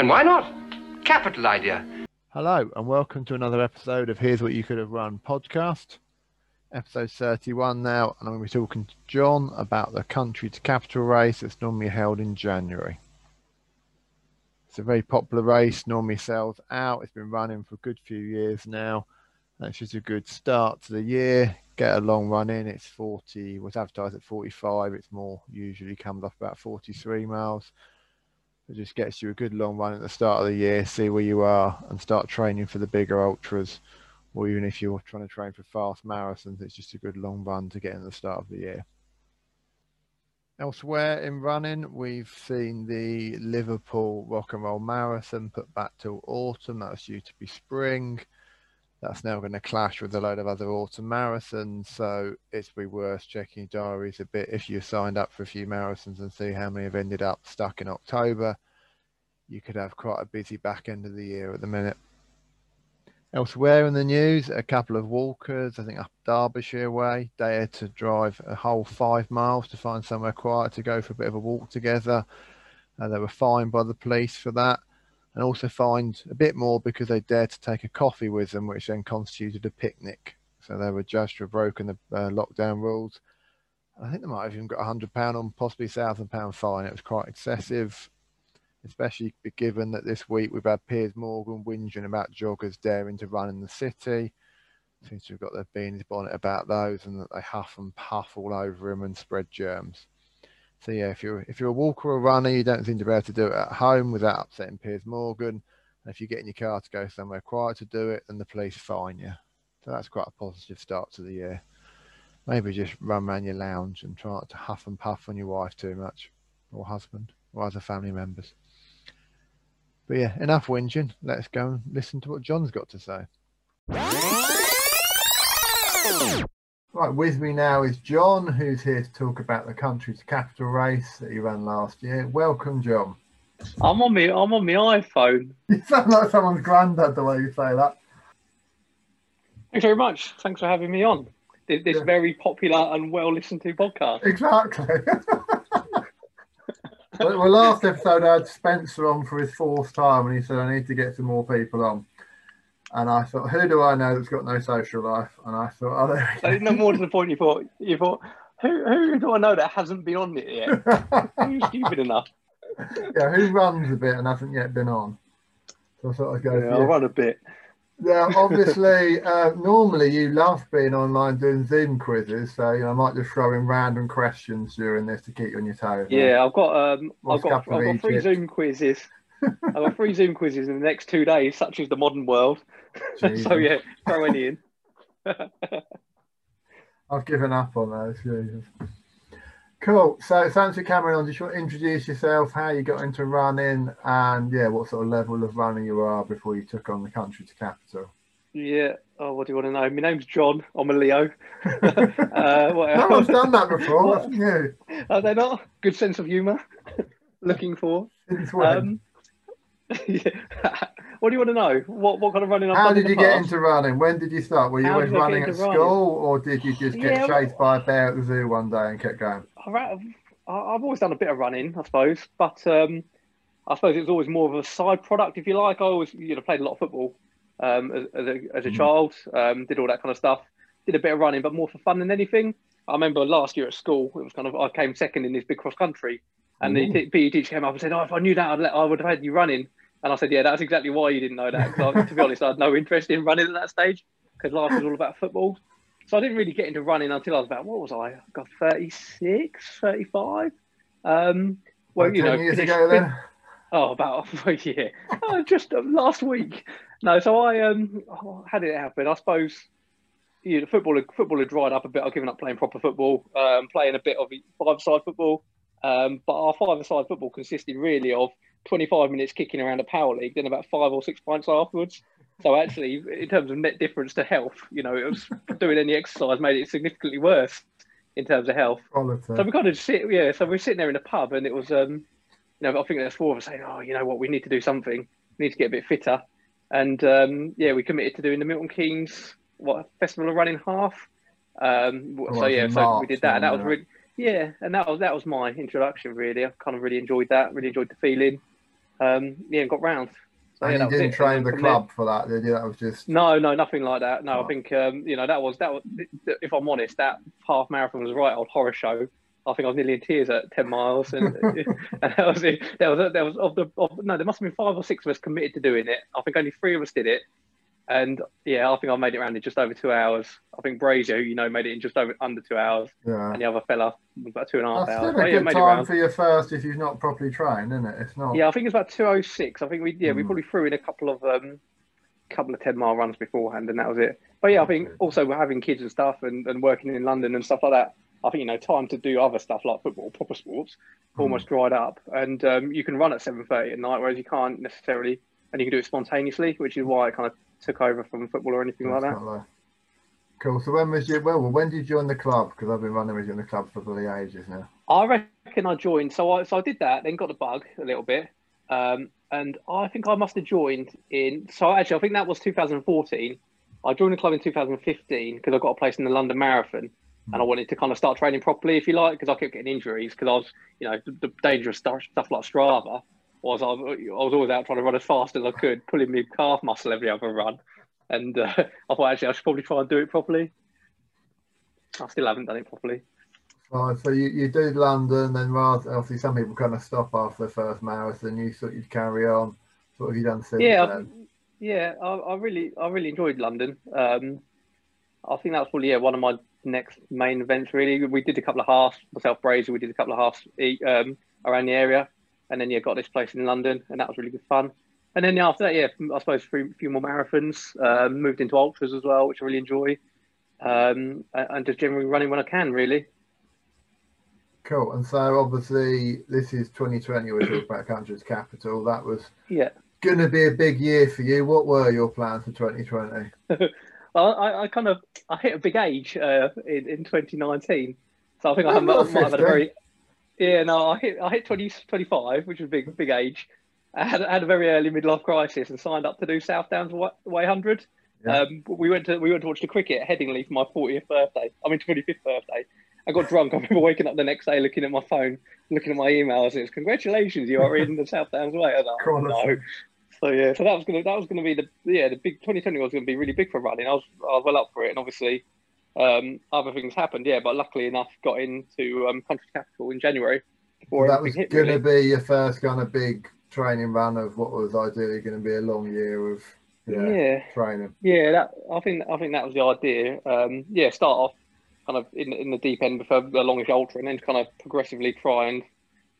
And why not? Capital idea. Hello, and welcome to another episode of Here's What You Could Have Run podcast. Episode 31 now, and I'm going to be talking to John about the country to capital race that's normally held in January. It's a very popular race, normally sells out. It's been running for a good few years now. That's just a good start to the year. Get a long run in. It's 40, was advertised at 45. It's more usually comes off about 43 miles. It just gets you a good long run at the start of the year, see where you are, and start training for the bigger ultras. Or even if you're trying to train for fast marathons, it's just a good long run to get in the start of the year. Elsewhere in running, we've seen the Liverpool Rock and Roll Marathon put back till autumn. That was due to be spring. That's now going to clash with a load of other autumn marathons. So it's be worth checking diaries a bit if you signed up for a few marathons and see how many have ended up stuck in October. You could have quite a busy back end of the year at the minute. Elsewhere in the news, a couple of walkers, I think up Derbyshire way, dared to drive a whole five miles to find somewhere quiet to go for a bit of a walk together. Uh, they were fined by the police for that and also fined a bit more because they dared to take a coffee with them, which then constituted a picnic. So they were judged have broken the uh, lockdown rules. I think they might have even got a hundred pound on possibly thousand pound fine. It was quite excessive, especially given that this week we've had Piers Morgan whinging about joggers daring to run in the city. Seems to have got their beans bonnet about those and that they huff and puff all over him and spread germs. So yeah, if you're if you're a walker or a runner, you don't seem to be able to do it at home without upsetting Piers Morgan. And if you get in your car to go somewhere quiet to do it, then the police fine you. So that's quite a positive start to the year. Maybe just run around your lounge and try not to huff and puff on your wife too much, or husband, or other family members. But yeah, enough whinging. Let's go and listen to what John's got to say. Right, with me now is John, who's here to talk about the country's capital race that he ran last year. Welcome, John. I'm on me. I'm on my iPhone. You sound like someone's granddad the way you say that. Thanks very much. Thanks for having me on this, this Yeah. very popular and well listened to podcast. Exactly. well, well, last episode I had Spencer on for his fourth time, and he said I need to get some more people on. And I thought, who do I know that's got no social life? And I thought, oh, there So no more to the point. You thought. You thought. Who, who do I know that hasn't been on it yet? Who's stupid enough? yeah, who runs a bit and hasn't yet been on? So I thought I'd go. Yeah, I'll run a bit. Now, obviously, uh, normally you love being online doing Zoom quizzes, so you know, I might just throw in random questions during this to keep you on your toes. Yeah, I've got um, I've got I've got three Zoom quizzes. I've got three Zoom quizzes in the next two days, such as the modern world. So yeah, throw any in. I've given up on those. Jesus. Cool. So, thanks for coming on. Just want to introduce yourself, how you got into running, and yeah, what sort of level of runner you are before you took on the country to capital. Yeah. Oh, what do you want to know? My name's John. I'm a Leo. uh, what No one's done that before. That's new. Are they not? Good sense of humour. Looking for. Um, yeah. What do you want to know? What what kind of running I've how did you get past? into running? When did you start? Were you How always did I get running at into school, running? or did you just get Yeah, chased by a bear at the zoo one day and kept going? I ra- I- I've always done a bit of running, I suppose, but um, I suppose it was always more of a side product, if you like. I always, you know, played a lot of football um, as, as a, as a Mhm. child, um, did all that kind of stuff. Did a bit of running, but more for fun than anything. I remember last year at school, it was kind of I came second in this big cross country, and Ooh. the PE teacher came up and said, "Oh, if I knew that, I'd let, I would have had you running." And I said, "Yeah, that's exactly why you didn't know that." 'cause I, to be honest, I had no interest in running at that stage because life was all about football. So I didn't really get into running until I was about what was I? I got 36, 35. Um, well, Like you 10 know, years ago then. Oh, about a year. oh, just uh, last week. No, so I um, oh, how did it happen? I suppose you know, football had- football had dried up a bit. I've given up playing proper football, um, playing a bit of five-side football. Um, but our five-side football consisted really of 25 minutes kicking around a power league, then about five or six pints afterwards. So actually, in terms of net difference to health, you know, it was doing any exercise made it significantly worse in terms of health. Quality. So we kind of sit, yeah. So we we're sitting there in a pub, and it was, um, you know, I think there's four of us saying, "Oh, you know what, we need to do something. We need to get a bit fitter." And um, yeah, we committed to doing the Milton Keynes what festival of running half. Um, Oh, so yeah, in so we did that, and that was yeah. really, yeah, and that was that was my introduction. Really, I kind of really enjoyed that. Really enjoyed the feeling. um, yeah, and got round. So, and yeah, you didn't train the from there- club for that, did you? That was just No, no, nothing like that. No, Oh. I think um, you know that was that was. If I'm honest, that half marathon was a right old horror show. I think I was nearly in tears at ten miles, and, and that was it. There was there was of the of, no, there must have been five or six of us committed to doing it. I think only three of us did it, and yeah, I think I made it around in just over two hours. I think Brazier, who you know, made it in just over under two hours, yeah. and the other fella was about two and a half That's hours. still a good it time for your first if you've not properly trained, isn't it? It's not. Yeah, I think it's about two oh six. I think we yeah we Hmm. probably threw in a couple of um couple of ten mile runs beforehand, and that was it. But yeah, I think also we're having kids and stuff, and, and working in London and stuff like that. I think you know time to do other stuff like football, proper sports, Hmm. almost dried up, and um, you can run at seven thirty at night, whereas you can't necessarily, and you can do it spontaneously, which is why it kind of took over from football or anything like that. Cool. So when was you? Well, when did you join the club? Because I've been running with you in the club for bloody ages now. I reckon I joined. So I so I did that, then got the bug a little bit, um, and I think I must have joined in. So actually, I think that was 2014. I joined the club in 2015 because I got a place in the London Marathon, and I wanted to kind of start training properly, if you like, because I kept getting injuries because I was, you know, the, the dangerous stuff, stuff like Strava was I, was I was always out trying to run as fast as I could, pulling my calf muscle every other run, and uh, I thought actually I should probably try and do it properly. I still haven't done it properly. Right, so you, you did London, then rather obviously some people kind of stop after the first marathon. You thought you'd carry on. So what have you done since yeah, then? yeah, I, I really, I really enjoyed London. Um, I think that's probably yeah one of my next main events. Really, we did a couple of halves. Myself, Brazier, we did a couple of halves um, around the area, and then yeah, got this place in London, and that was really good fun. And then yeah, after that, yeah, I suppose a few more marathons. Um, moved into ultras as well, which I really enjoy, um, and, just generally running when I can. Really, Cool. And so obviously this is 2020. We're talking about country's capital. That was yeah. going to be a big year for you. What were your plans for 2020? Well, I, I kind of I hit a big age uh, in, in 2019, so I think I have, might have had a very yeah no I hit I hit 20, 25, which was a big big age. I had, I had a very early midlife crisis and signed up to do South Downs Way 100. Yeah. Um, we went to we went to watch the cricket at Headingley for my 40th birthday. I mean 25th birthday. I got drunk. I remember waking up the next day, looking at my phone, looking at my emails. and It's congratulations, you are in the South Downs Way. I like, oh, no. So yeah, so that was gonna that was gonna be the yeah the big 2020 was gonna be really big for running. I was I was well up for it, and obviously um, other things happened. Yeah, but luckily enough, got into um, country capital in January before that was going to Really. be your first kind of big training run of what was ideally going to be a long year of yeah, Yeah, training. yeah. That I think I think that was the idea. Um, yeah, start off kind of in in the deep end before the longish ultra, and then kind of progressively try and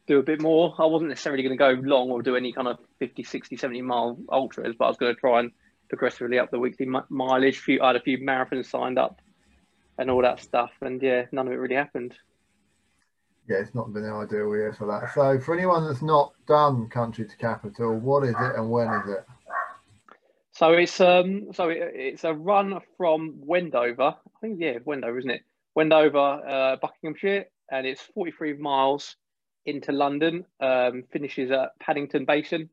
do a bit more. I wasn't necessarily going to go long or do any kind of 50, 60, 70 mile ultras, but I was going to try and progressively up the weekly mi- mileage. Few, I had a few marathons signed up and all that stuff, and yeah, none of it really happened. Yeah, it's not been the ideal year for that. So for anyone that's not done country to capital, what is it and when is it? So it's um so it, it's a run from Wendover. I think yeah, Wendover, isn't it? Wendover, uh, Buckinghamshire, and it's 43 miles into London. Um, finishes at Paddington Basin,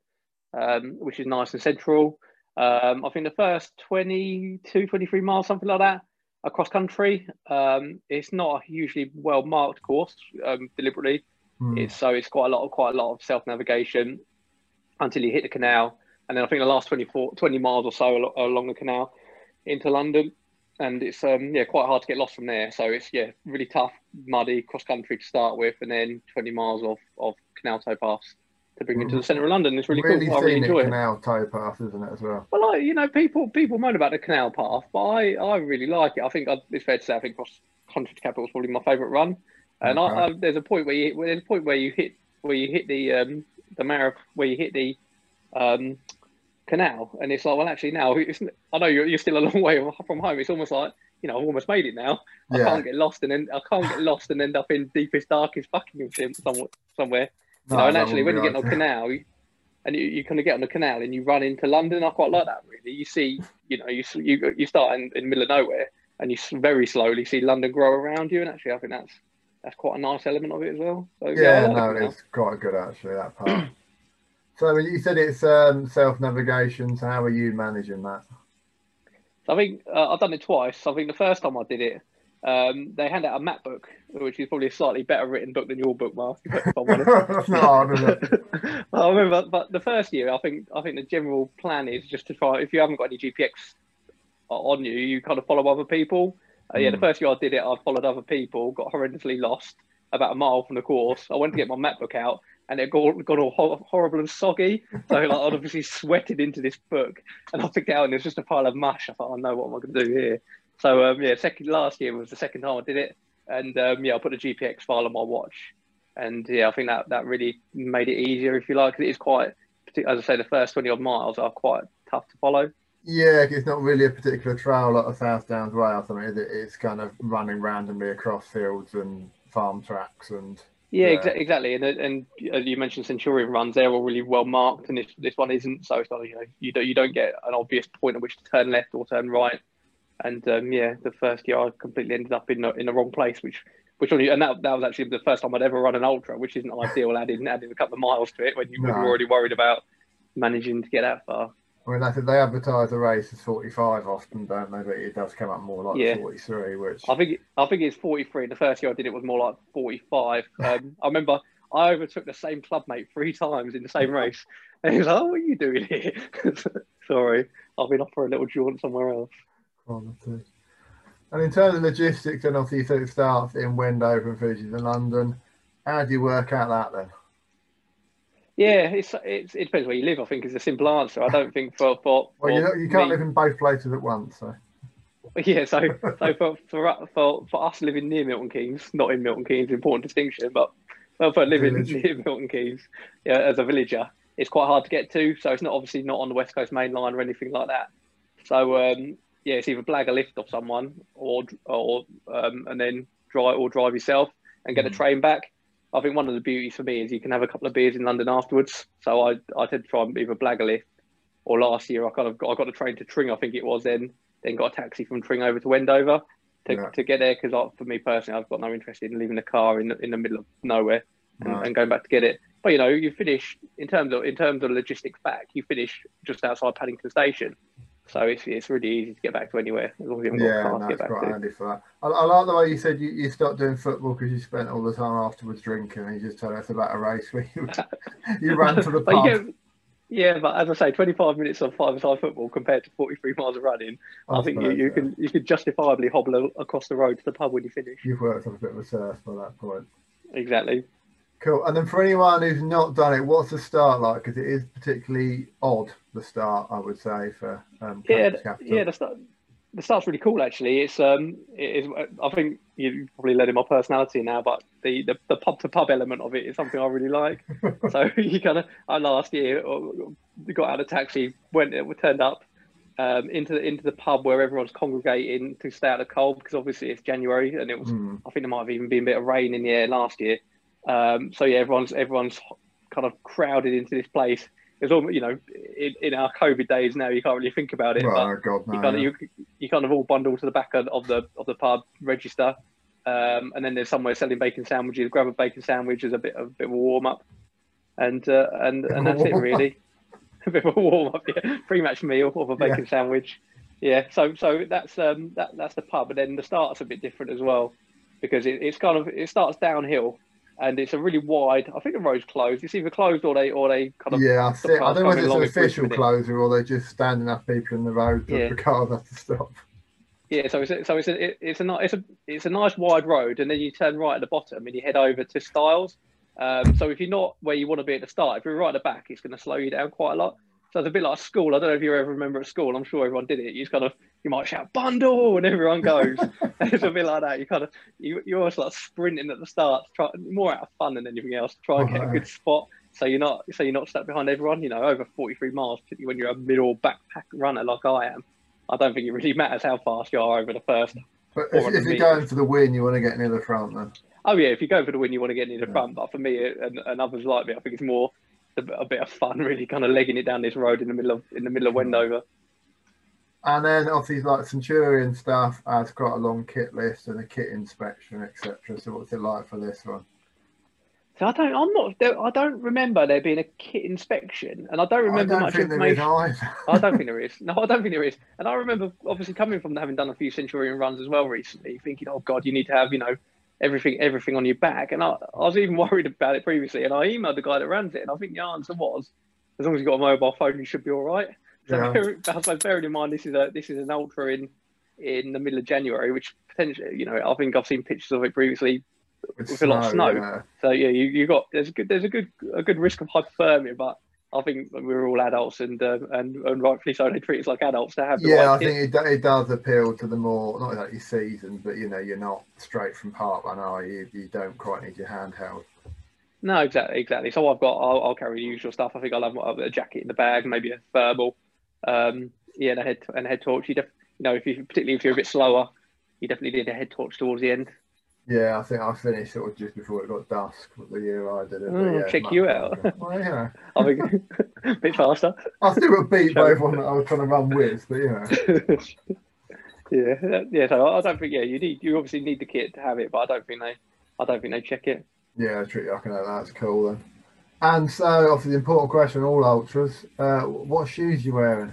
um, which is nice and central. Um, I think the first 22, 23 miles, something like that, across country. Um, it's not a hugely well marked course, um, deliberately. Hmm. It's so it's quite a lot of quite a lot of self navigation until you hit the canal, and then I think the last 24, 20 miles or so along the canal into London, and it's um yeah quite hard to get lost from there. So it's yeah really tough, muddy cross country to start with, and then twenty miles of of canal towpaths to bring you to the centre of London. It's really, really cool. I really enjoy it. canal towpath, isn't it, as well? Well, like, you know, people people moan about the canal path, but I, I really like it. I think I, it's fair to say I think cross country to capital is probably my favourite run. And I, I, there's a point where you there's a point where you hit where you hit the um the marathon where you hit the um canal, and it's like well actually now it's, I know you're you're still a long way from home. It's almost like you know I've almost made it now. I Yeah. can't get lost and then I can't get lost and end up in deepest darkest Buckinghamshire somewhere somewhere. You No, know, and actually, when you get on a canal, and you, you kind of get on the canal and you run into London, I quite like that. Really, you see, you know, you you you start in, in the middle of nowhere, and you very slowly see London grow around you, and actually, I think that's that's quite a nice element of it as well. So yeah, Yeah, like no, it's quite good actually that part. so you said it's um, self navigation. So how are you managing that? I think uh, I've done it twice. I think the first time I did it, um, they hand out a map book, which is probably a slightly better written book than your book, Mark. If I'm honest. That's not hard, is it? I remember, but the first year, I think I think the general plan is just to try. If you haven't got any GPX on you, you kind of follow other people. Uh, yeah, the Mm. first year I did it, I followed other people, got horrendously lost about a mile from the course. I went to get my map book out, and it got, got all hor- horrible and soggy. So like, I'd obviously sweated into this book, and I picked it out, and it was just a pile of mush. I thought, I know what am I going to do here. So um, yeah, second last year was the second time I did it, and um, yeah, I put a GPX file on my watch, and yeah, I think that that really made it easier, if you like, 'cause it is quite, as I say, the first twenty odd miles are quite tough to follow. Yeah, it's not really a particular trail like the South Downs Way or something, it? It's kind of running randomly across fields and farm tracks and Yeah, Yeah. exa- exactly. And and uh, you mentioned Centurion runs; they're all really well marked, and this this one isn't. So it's not you know you don't you don't get an obvious point at which to turn left or turn right. And um, yeah, the first year I completely ended up in the, in the wrong place, which which only and that, that was actually the first time I'd ever run an ultra, which isn't ideal. Adding adding a couple of miles to it when you No. you're already worried about managing to get that far. I mean. They advertise the race as 45 often, don't they? But it does come up more like Yeah. 43, which I think I think it's 43. The first year I did it was more like 45. Um, I remember I overtook the same clubmate three times in the same race, and he was like, "Oh, what are you doing here?" Sorry, I've been off for a little jaunt somewhere else. Quality. And in terms of logistics, then obviously you said it starts in Wendover and finishes in London. How do you work out that then? Yeah, it's, it's it depends where you live. I think is a simple answer. I don't think for for, Well, you, for you can't me- live in both places at once, so. Yeah, so so for for for for us living near Milton Keynes, not in Milton Keynes, important distinction, but well, for living Village. near Milton Keynes, yeah, as a villager, it's quite hard to get to. So it's not obviously not on the West Coast Main Line or anything like that. So um, yeah, it's either blag a lift off someone or or um, and then drive or drive yourself and get a Mhm. train back. I think one of the beauties for me is you can have a couple of beers in London afterwards. So I I tend to try and either blag a lift or last year I kind of got, I got a train to Tring, I think it was then, then got a taxi from Tring over to Wendover to, Yeah. to get there because for me personally, I've got no interest in leaving the car in the, in the middle of nowhere and, No. and going back to get it. But you know, you finish in terms of in terms of logistics fact you finish just outside Paddington Station, so it's it's really easy to get back to anywhere as long as you haven't got a Yeah, car no, to get back quite to. handy for that. I, I like the way you said you, you stopped doing football because you spent all the time afterwards drinking and you just told us about a race where you, you ran to the pub. get- yeah, but as I say, 25 minutes of five-a-side football compared to 43 miles of running, I, think you, you yeah. can you can justifiably hobble across the road to the pub when you finish. You've worked on a bit of a surf by that point. Exactly. Cool. And then for anyone who's not done it, what's the start like? Because it is particularly odd, the start, I would say, for um, Yeah, yeah. The start, the start's really cool. Actually, it's um, it is. I think you probably let in my personality now, but the the, the pub to pub element of it is something I really like. so you kind of, I last year uh, got out of the taxi, went, we turned up um, into the, into the pub where everyone's congregating to stay out of cold because obviously it's January and it was. Hmm. I think there might have even been a bit of rain in the air last year. Um, so yeah, everyone's everyone's kind of crowded into this place. It's all you know. In, in our COVID days now, you can't really think about it. but oh, God, no. you kind of yeah. you, you kind of all bundle to the back of, of the of the pub register, um, and then there's somewhere selling bacon sandwiches. Grab a bacon sandwich as a bit of a bit of a warm up, and uh, and and that's it really. a bit of a warm up, yeah. Pre-match meal of a bacon sandwich. Yeah, so so that's um that that's the pub, and then the start's a bit different as well, because it, it's kind of it starts downhill, and it's a really wide. I think the road's closed. It's either closed or they or they kind of Yeah, I, see, I don't know whether it's an along in three official closure or they're just standing up people in the road that Yeah. the cars have to stop. Yeah, so it's a, so it's a it- it's a it's a it's a nice wide road, and then you turn right at the bottom and you head over to stiles. Um, so if you're not where you want to be at the start, if you're right at the back, it's going to slow you down quite a lot. So it's a bit like school. I don't know if you ever remember at school. I'm sure everyone did it. You just kind of you might shout bundle, and everyone goes. it's a bit like that. You kind of you you're almost like sprinting at the start, try more out of fun than anything else. To try and get a good spot, so you're not so you're not stuck behind everyone. You know, over 43 miles, particularly when you're a middle backpack runner like I am. I don't think it really matters how fast you are over the first. But if, if you're going for the win, you want to get near the front then. Oh yeah, if you go for the win, you want to get near the Yeah. front. But for me and, and others like me, I think it's more a, bit- a bit of fun, really, kind of legging it down this road in the middle of in the middle of Wendover. And then obviously like Centurion stuff has quite a long kit list and a kit inspection, etc. So what's it like for this one? So I don't. I'm not. I don't remember there being a kit inspection, and I don't I remember don't much think there is information. I don't think there is. No, I don't think there is. And I remember obviously coming from having done a few Centurion runs as well recently, thinking, oh God, you need to have, you know, everything everything on your back. And I, I was even worried about it previously. And I emailed the guy that runs it, and I think the answer was, as long as you've got a mobile phone, you should be all right. So, Yeah. I bearing in mind this is a this is an ultra in in the middle of January, which potentially, you know, I think I've seen pictures of it previously. with a lot of snow. yeah. So yeah, you, you got there's a good there's a good a good risk of hypothermia, but I think we're all adults and uh, and and rightfully so they treat us like adults to have Yeah, right I kit. think it, it does appeal to the more not exactly seasoned, but you know, you're not straight from parkrun, are you? You don't quite need your handheld. No, exactly, exactly. So I've got, I'll, I'll carry the usual stuff. I think I'll have a jacket in the bag, maybe a thermal, um, yeah, and a head and a head torch. You, def- you know, if you particularly if you're a bit slower, you definitely need a head torch towards the end. Yeah, I think I finished sort of just before it got dusk the year I did it. Oh, yeah, check much you out. Well, you know, I think a bit faster. I still got beat by everyone that I was trying to run with, but you know, yeah, yeah. So I don't think, yeah, you need, you obviously need the kit to have it, but I don't think they, I don't think they check it. yeah, tricky. I can know that's cool then. And so, obviously, the important question: all ultras, uh, what shoes you wearing?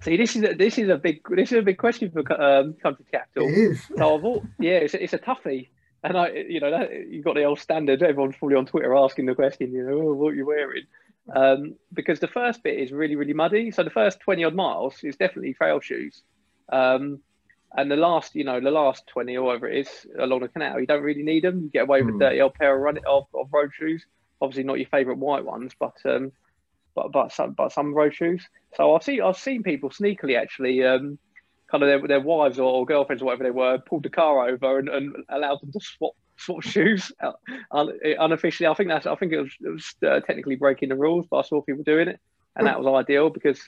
See, this is a, this is a big this is a big question for um, country capital. It is. So I've all, yeah, it's it's a toughie, and I you know that, you've got the old standard. Everyone's probably on Twitter asking the question, you know, oh, what are you wearing? Um, because the first bit is really really muddy. So the first twenty odd miles is definitely trail shoes, um, and the last you know the last twenty or whatever it is along the canal, you don't really need them. You get away with Hmm. a dirty old pair of run of, of road shoes. Obviously not your favourite white ones, but um, but but some but some road shoes. So I've seen I've seen people sneakily actually um, kind of their, their wives or, girlfriends or whatever they were pulled the car over and, and allowed them to swap swap shoes uh, unofficially. I think that's I think it was, it was uh, technically breaking the rules, but I saw people doing it, and that was ideal because.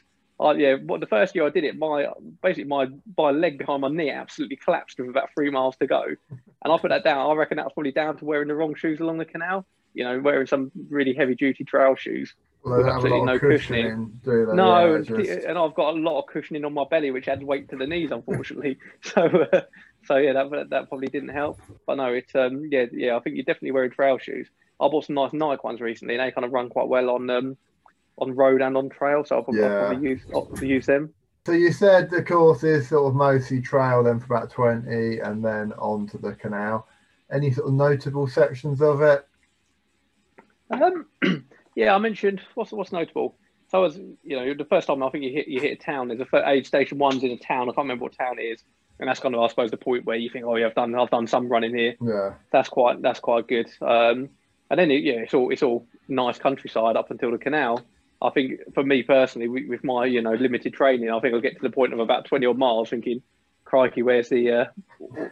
I yeah, what the first year I did it, my basically my my leg behind my knee absolutely collapsed with about three miles to go, and I put that down. I reckon that was probably down to wearing the wrong shoes along the canal. You know, wearing some really heavy duty trail shoes. Well, they with a absolutely no cushioning. cushioning? No, Yeah, and, just- and I've got a lot of cushioning on my belly, which adds weight to the knees, unfortunately. so, uh, so yeah, that that probably didn't help. But no, it's um, yeah, yeah. I think you're definitely wearing trail shoes. I bought some nice Nike ones recently, and they kind of run quite well on um, on road and on trail. So I'll probably, I'll Yeah. probably use I'll probably use them. So you said the course is sort of mostly trail, then for about twenty, and then onto the canal. Any sort of notable sections of it? Um, yeah, I mentioned what's what's notable. So I was, you know, the first time I think you hit you hit a town. There's a aid station one's in a town. I can't remember what town it is, and that's kind of I suppose the point where you think, oh yeah, I've done I've done some running here. Yeah, That's quite that's quite good. Um, and then it, yeah, it's all it's all nice countryside up until the canal. I think for me personally, with, with my you know limited training, I think I'll get to the point of about twenty odd miles, thinking, crikey, where's the uh,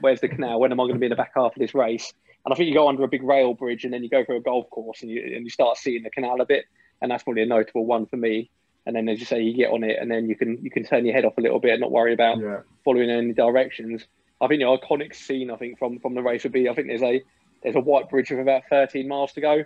where's the canal? When am I going to be in the back half of this race? And I think you go under a big rail bridge, and then you go through a golf course, and you and you start seeing the canal a bit, and that's probably a notable one for me. And then, as you say, you get on it, and then you can you can turn your head off a little bit, and not worry about yeah, following any directions. I think the iconic scene I think from from the race would be I think there's a there's a white bridge with about 13 miles to go,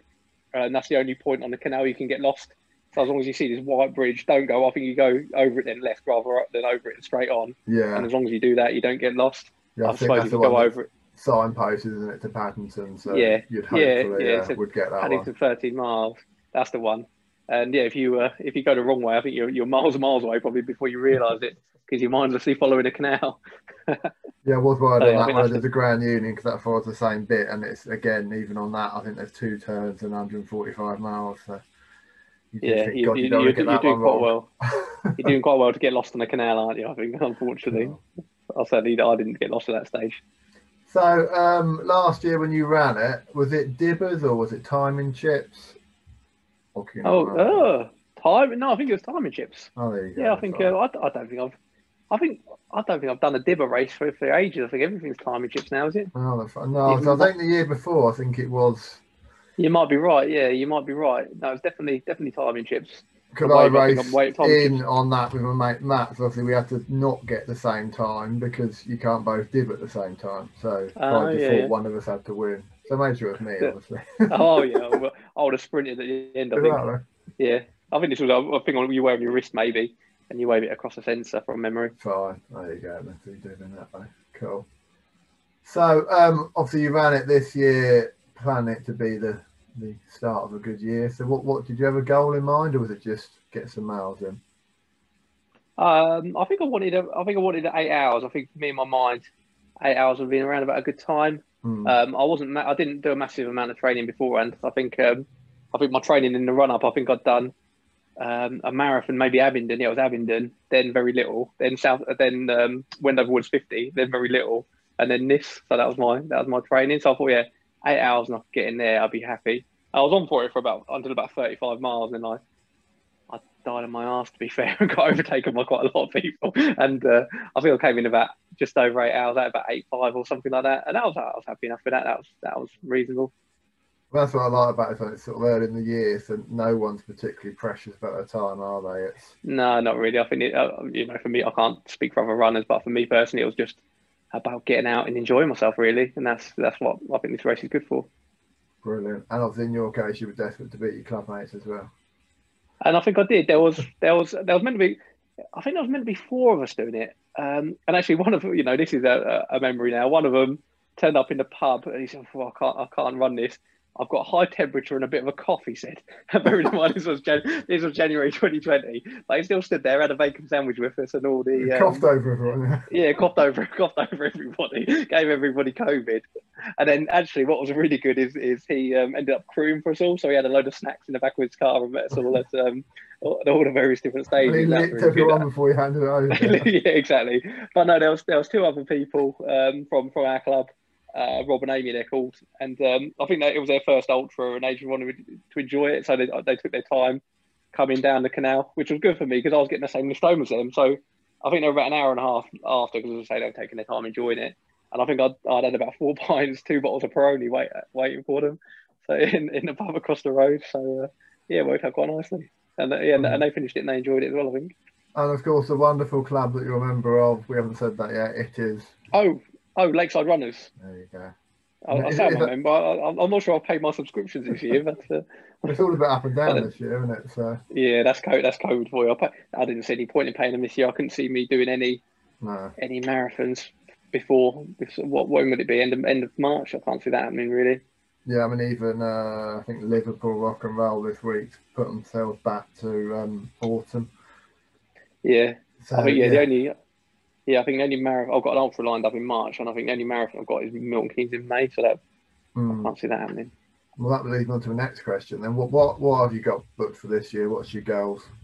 uh, and that's the only point on the canal you can get lost. So as long as you see this white bridge, don't go. I think you go over it then left rather than over it and straight on. yeah. And as long as you do that, you don't get lost. yeah I, I think suppose if you go over it, signpost, isn't it, to Paddington? So Yeah, you'd yeah, hopefully yeah, uh, would get that adding one. to 13 miles, that's the one. And yeah, if you uh, if you go the wrong way, I think you're you're miles and miles away probably before you realise it because you're mindlessly following a canal. Yeah, I was worried on yeah, that one. that's There's a Grand Union because that follows the same bit, and it's again even on that. I think there's two turns and 145 miles. So you Yeah, think, you, God, you, you don't you're, want to get you're doing quite wrong. well. You're doing quite well to get lost on a canal, aren't you? I think, unfortunately. I certainly I didn't get lost at that stage. So um, last year when you ran it, was it dibbers or was it timing chips? Or can you not Oh, uh, time? No, I think it was timing chips. oh, there you go. Yeah, I think uh, I, I don't think I've, I think I don't think I've done a dibber race for, for ages. I think everything's timing chips now, is it? Oh, no, even I think the year before, I think it was You might be right. Yeah, you might be right. No, it's definitely definitely timing chips. I'm I way- I think raced I'm way- timing in on that with my mate Matt. So obviously we had to not get the same time because you can't both dib at the same time. So Oh, by default, yeah. one of us had to win. So it was me, obviously. oh yeah, well, I would have sprinted at the end. I think. Yeah, I think this was a, thing on you wear on your wrist maybe, and you wave it across the sensor from memory. Fine. There you go. Let's do it in that way. Cool. So um, obviously you ran it this year, plan it to be the the start of a good year. So, what what did you have a goal in mind, or was it just get some miles in? Um, I think I wanted. A, I think I wanted eight hours. I think for me in my mind, eight hours would be around about a good time. Hmm. Um, I wasn't. I didn't do a massive amount of training beforehand. I think. Um, I think my training in the run up. I think I'd done um, a marathon, maybe Abingdon. Yeah, it was Abingdon. Then very little. Then South. Then um, Wendover Woods fifty. Then very little. And then this. So that was my that was my training. So I thought, yeah, eight hours and I could get in there. I'd be happy. I was on for it for about until about thirty five miles, and I I died on my ass to be fair and got overtaken by quite a lot of people. And uh, I think I came in about just over eight hours, at about eight five or something like that. And that was I was happy enough with that. That was that was reasonable. Well, that's what I like about it. It's sort of early in the year, so no one's particularly precious about their time, are they? It's No, not really. I think it, uh, you know, for me, I can't speak for other runners, but for me personally, it was just about getting out and enjoying myself, really. And that's that's what I think this race is good for. brilliant. And obviously, in your case, you were desperate to beat your club mates as well. And I think I did. There was there was there was meant to be. I think there was meant to be four of us doing it. Um, and actually, one of you know, this is a, a memory now. One of them turned up in the pub and he said, well, "I can't, I can't run this. I've got a high temperature and a bit of a cough." He said. Bearing in mind this was Jan- this was January 2020, but he still stood there, had a bacon sandwich with us, and all the um, coughed over everyone. Yeah. yeah, coughed over, coughed over everybody, gave everybody COVID, and then actually, what was really good is is he um, ended up crewing for us all. So he had a load of snacks in the back of his car and met us all at um, all, all the various different And he stages. That was licked really everyone before he handed it over. yeah, exactly. But no, there was there was two other people um, from from our club, uh, Rob and Amy, they're called, and um, I think that it was their first ultra, and they just wanted to enjoy it, so they they took their time coming down the canal, which was good for me because I was getting the same list as them. So I think they were about an hour and a half after because as I say they were taking their time enjoying it, and I think I'd, I'd had about four pints, two bottles of Peroni wait, waiting for them, so in in the pub across the road. So uh, yeah, it worked out quite nicely. And, uh, yeah, and, and they finished it and they enjoyed it as well, I think. And of course, the wonderful club that you're a member of, we haven't said that yet, it is. Oh, oh, Lakeside Runners. There you go. I, I Is- say I'm a that- member. I, I'm I'm not sure I've paid my subscriptions this year, but uh, It's all a bit up and down this year, isn't it? So, yeah, that's code. That's code for you. I, pay, I didn't see any point in paying them this year. I couldn't see me doing any no. any marathons before. before what when would it be? End of end of March. I can't see that happening really. Yeah, I mean, even uh, I think Liverpool Rock and Roll this week put themselves back to um, autumn. Yeah, So, I think yeah, the only yeah I think the only marathon I've got an ultra lined up in March, and I think the only marathon I've got is Milton Keynes in May. So that Hmm. I can't see that happening. Well, that leads me on to the next question. Then, what what what have you got booked for this year? What's your goals?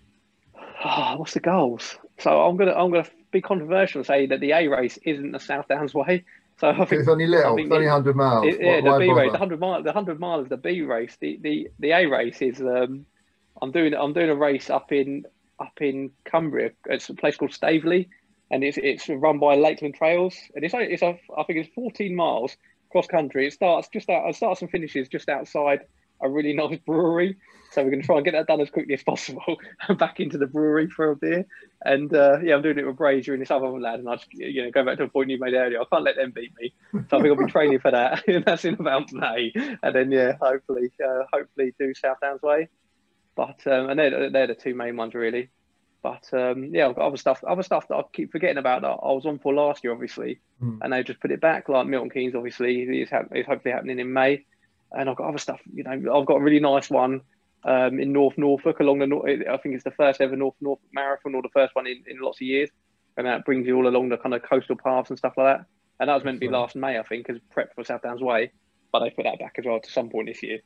Ah, what's the goals? So I'm gonna I'm gonna be controversial and say that the A race isn't the South Downs way. So I think It's only little. It's only hundred miles. It- yeah, why the B race, the hundred mile, the hundred mile is the B race. The the the A race is um, I'm doing I'm doing a race up in up in Cumbria. It's a place called Staveley, and it's it's run by Lakeland Trails, and it's it's I think it's 14 miles cross country. It starts just out, it starts and finishes just outside a really nice brewery. So we're going to try and get that done as quickly as possible and back into the brewery for a beer. And uh, yeah, I'm doing it with Brazier and this other lad. And I just, you know, go back to a point you made earlier. I can't let them beat me. So I think I'll be training for that. and that's in about May. And then, yeah, hopefully, uh, hopefully do South Downs Way. But, um, and they're, they're the two main ones really. But um, yeah, I've got other stuff, other stuff that I keep forgetting about that I was on for last year, obviously, Hmm. and they just put it back. Like Milton Keynes, obviously, is, hap- is hopefully happening in May, and I've got other stuff. You know, I've got a really nice one um, in North Norfolk along the. I think it's the first ever North Norfolk marathon, or the first one in, in lots of years, and that brings you all along the kind of coastal paths and stuff like that. And that was meant to be last May, I think, as prep for South Downs Way, but they put that back as well to some point this year.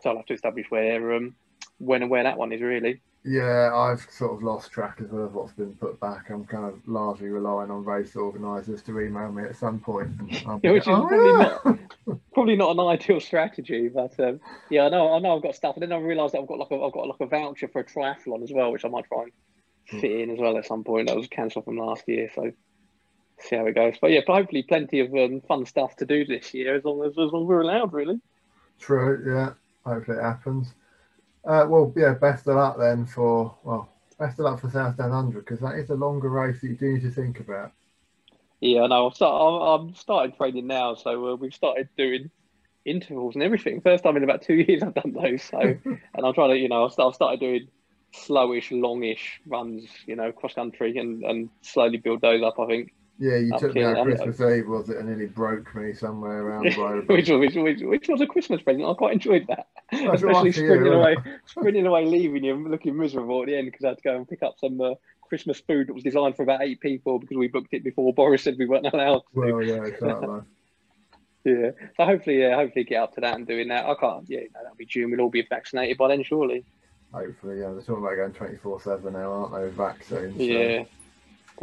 So I'll have to establish where um, when and where that one is really. Yeah, I've sort of lost track as well of what's been put back. I'm kind of largely relying on race organisers to email me at some point. And I'll be Yeah, which is "Oh, probably yeah." probably not an ideal strategy, but um, yeah, I know I know I've got stuff, and then I realised that I've got like a, I've got like a voucher for a triathlon as well, which I might try and Hmm. fit in as well at some point. That was cancelled from last year, so see how it goes. But yeah, but hopefully plenty of um, fun stuff to do this year as long as as long as we're allowed, really. True, yeah. Hopefully it happens. Uh, well, yeah, best of luck then for, well, best of luck for South Down 100 because that is a longer race that you do need to think about. Yeah, I know. I've start, I'm, I'm started training now, so uh, we've started doing intervals and everything. First time in about two years I've done those. So, and I'm trying to, you know, I've I've started doing slowish, longish runs, you know, cross country, and and slowly build those up. I think Yeah, you took me out Christmas Eve, was it? And nearly broke me somewhere around which, was, which, which, which was a Christmas present. I quite enjoyed that, That's especially you, sprinting wasn't away, sprinting away, leaving you looking miserable at the end because I had to go and pick up some uh, Christmas food that was designed for about eight people because we booked it before Boris said we weren't allowed to. Well, yeah, exactly. Yeah, so hopefully, yeah, hopefully get up to that and doing that. I can't. Yeah, no, that'll be June. We'll all be vaccinated by then, surely. Hopefully, yeah. They're talking about going 24 7 now, aren't they, vaccines? so- Yeah,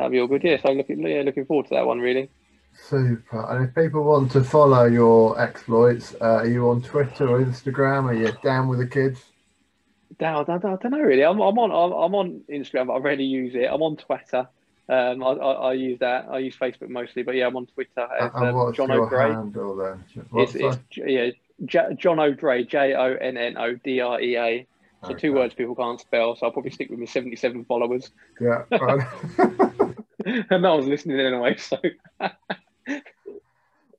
that'll be all good. Yeah, so looking, yeah, looking forward to that one really. Super. And if people want to follow your exploits, uh, are you on Twitter or Instagram? Are you down with the kids? Down, I, I, I don't know really. I'm, I'm on I'm, I'm on Instagram, but I rarely use it. I'm on Twitter. Um, I, I, I use that. I use Facebook mostly, but yeah, I'm on Twitter as and um, what's John your O'Gray. handle then? What's It's, it's yeah, J- John O'Dre, J O N N O D R E A. So two words people can't spell. So I'll probably stick with my 77 followers, Yeah. and no one's listening anyway. So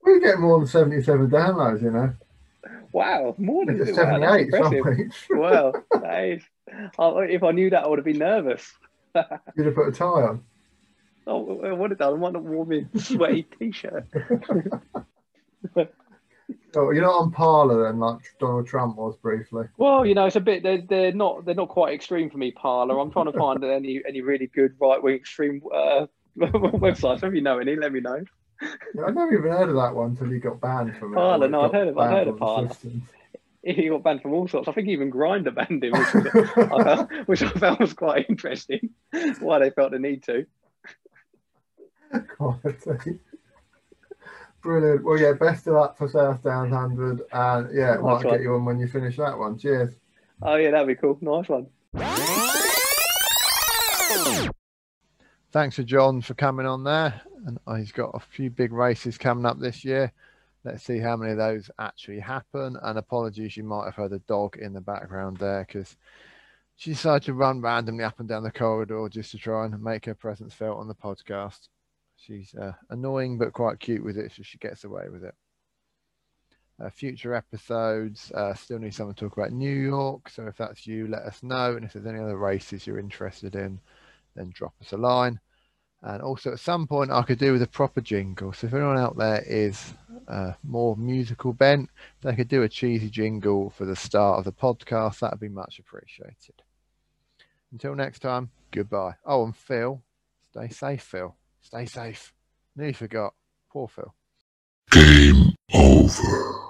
we get more than 77 downloads, you know. wow, more than get wow, 78 some Wow, that is. If I knew that, I would have been nervous. You'd have put a tie on. Oh, I would have done. I might not worn my sweaty t-shirt. Oh, you're not on Parler then, like Donald Trump was briefly. Well, you know, it's a bit. They're, they're not. They're not quite extreme for me, Parler. I'm trying to find any any really good right wing extreme uh, websites. So if you know any, let me know. Yeah, I've never even heard of that one until you got banned from it. Parler, no, I've heard of- I've heard of. He got banned from all sorts. I think even Grindr banned him, which, was, uh, which I found was quite interesting. Why they felt the need to. Quality. Brilliant. Well, yeah, best of luck for South Down 100. And yeah, Nice might one. get you on when you finish that one. Cheers. Oh yeah, that'd be cool. Nice one. Thanks to John for coming on there. And he's got a few big races coming up this year. Let's see how many of those actually happen. And apologies, you might have heard a dog in the background there because she decided to run randomly up and down the corridor just to try and make her presence felt on the podcast. She's uh, annoying but quite cute with it, so she gets away with it. Uh, future episodes uh, still need someone to talk about New York. So if that's you, let us know. And if there's any other races you're interested in, then drop us a line. And also, at some point, I could do with a proper jingle. So if anyone out there is uh, more musical bent, they could do a cheesy jingle for the start of the podcast. That'd be much appreciated. Until next time, goodbye. Oh, and Phil, stay safe, Phil. Stay safe. Nearly forgot. Poor Phil. Game over.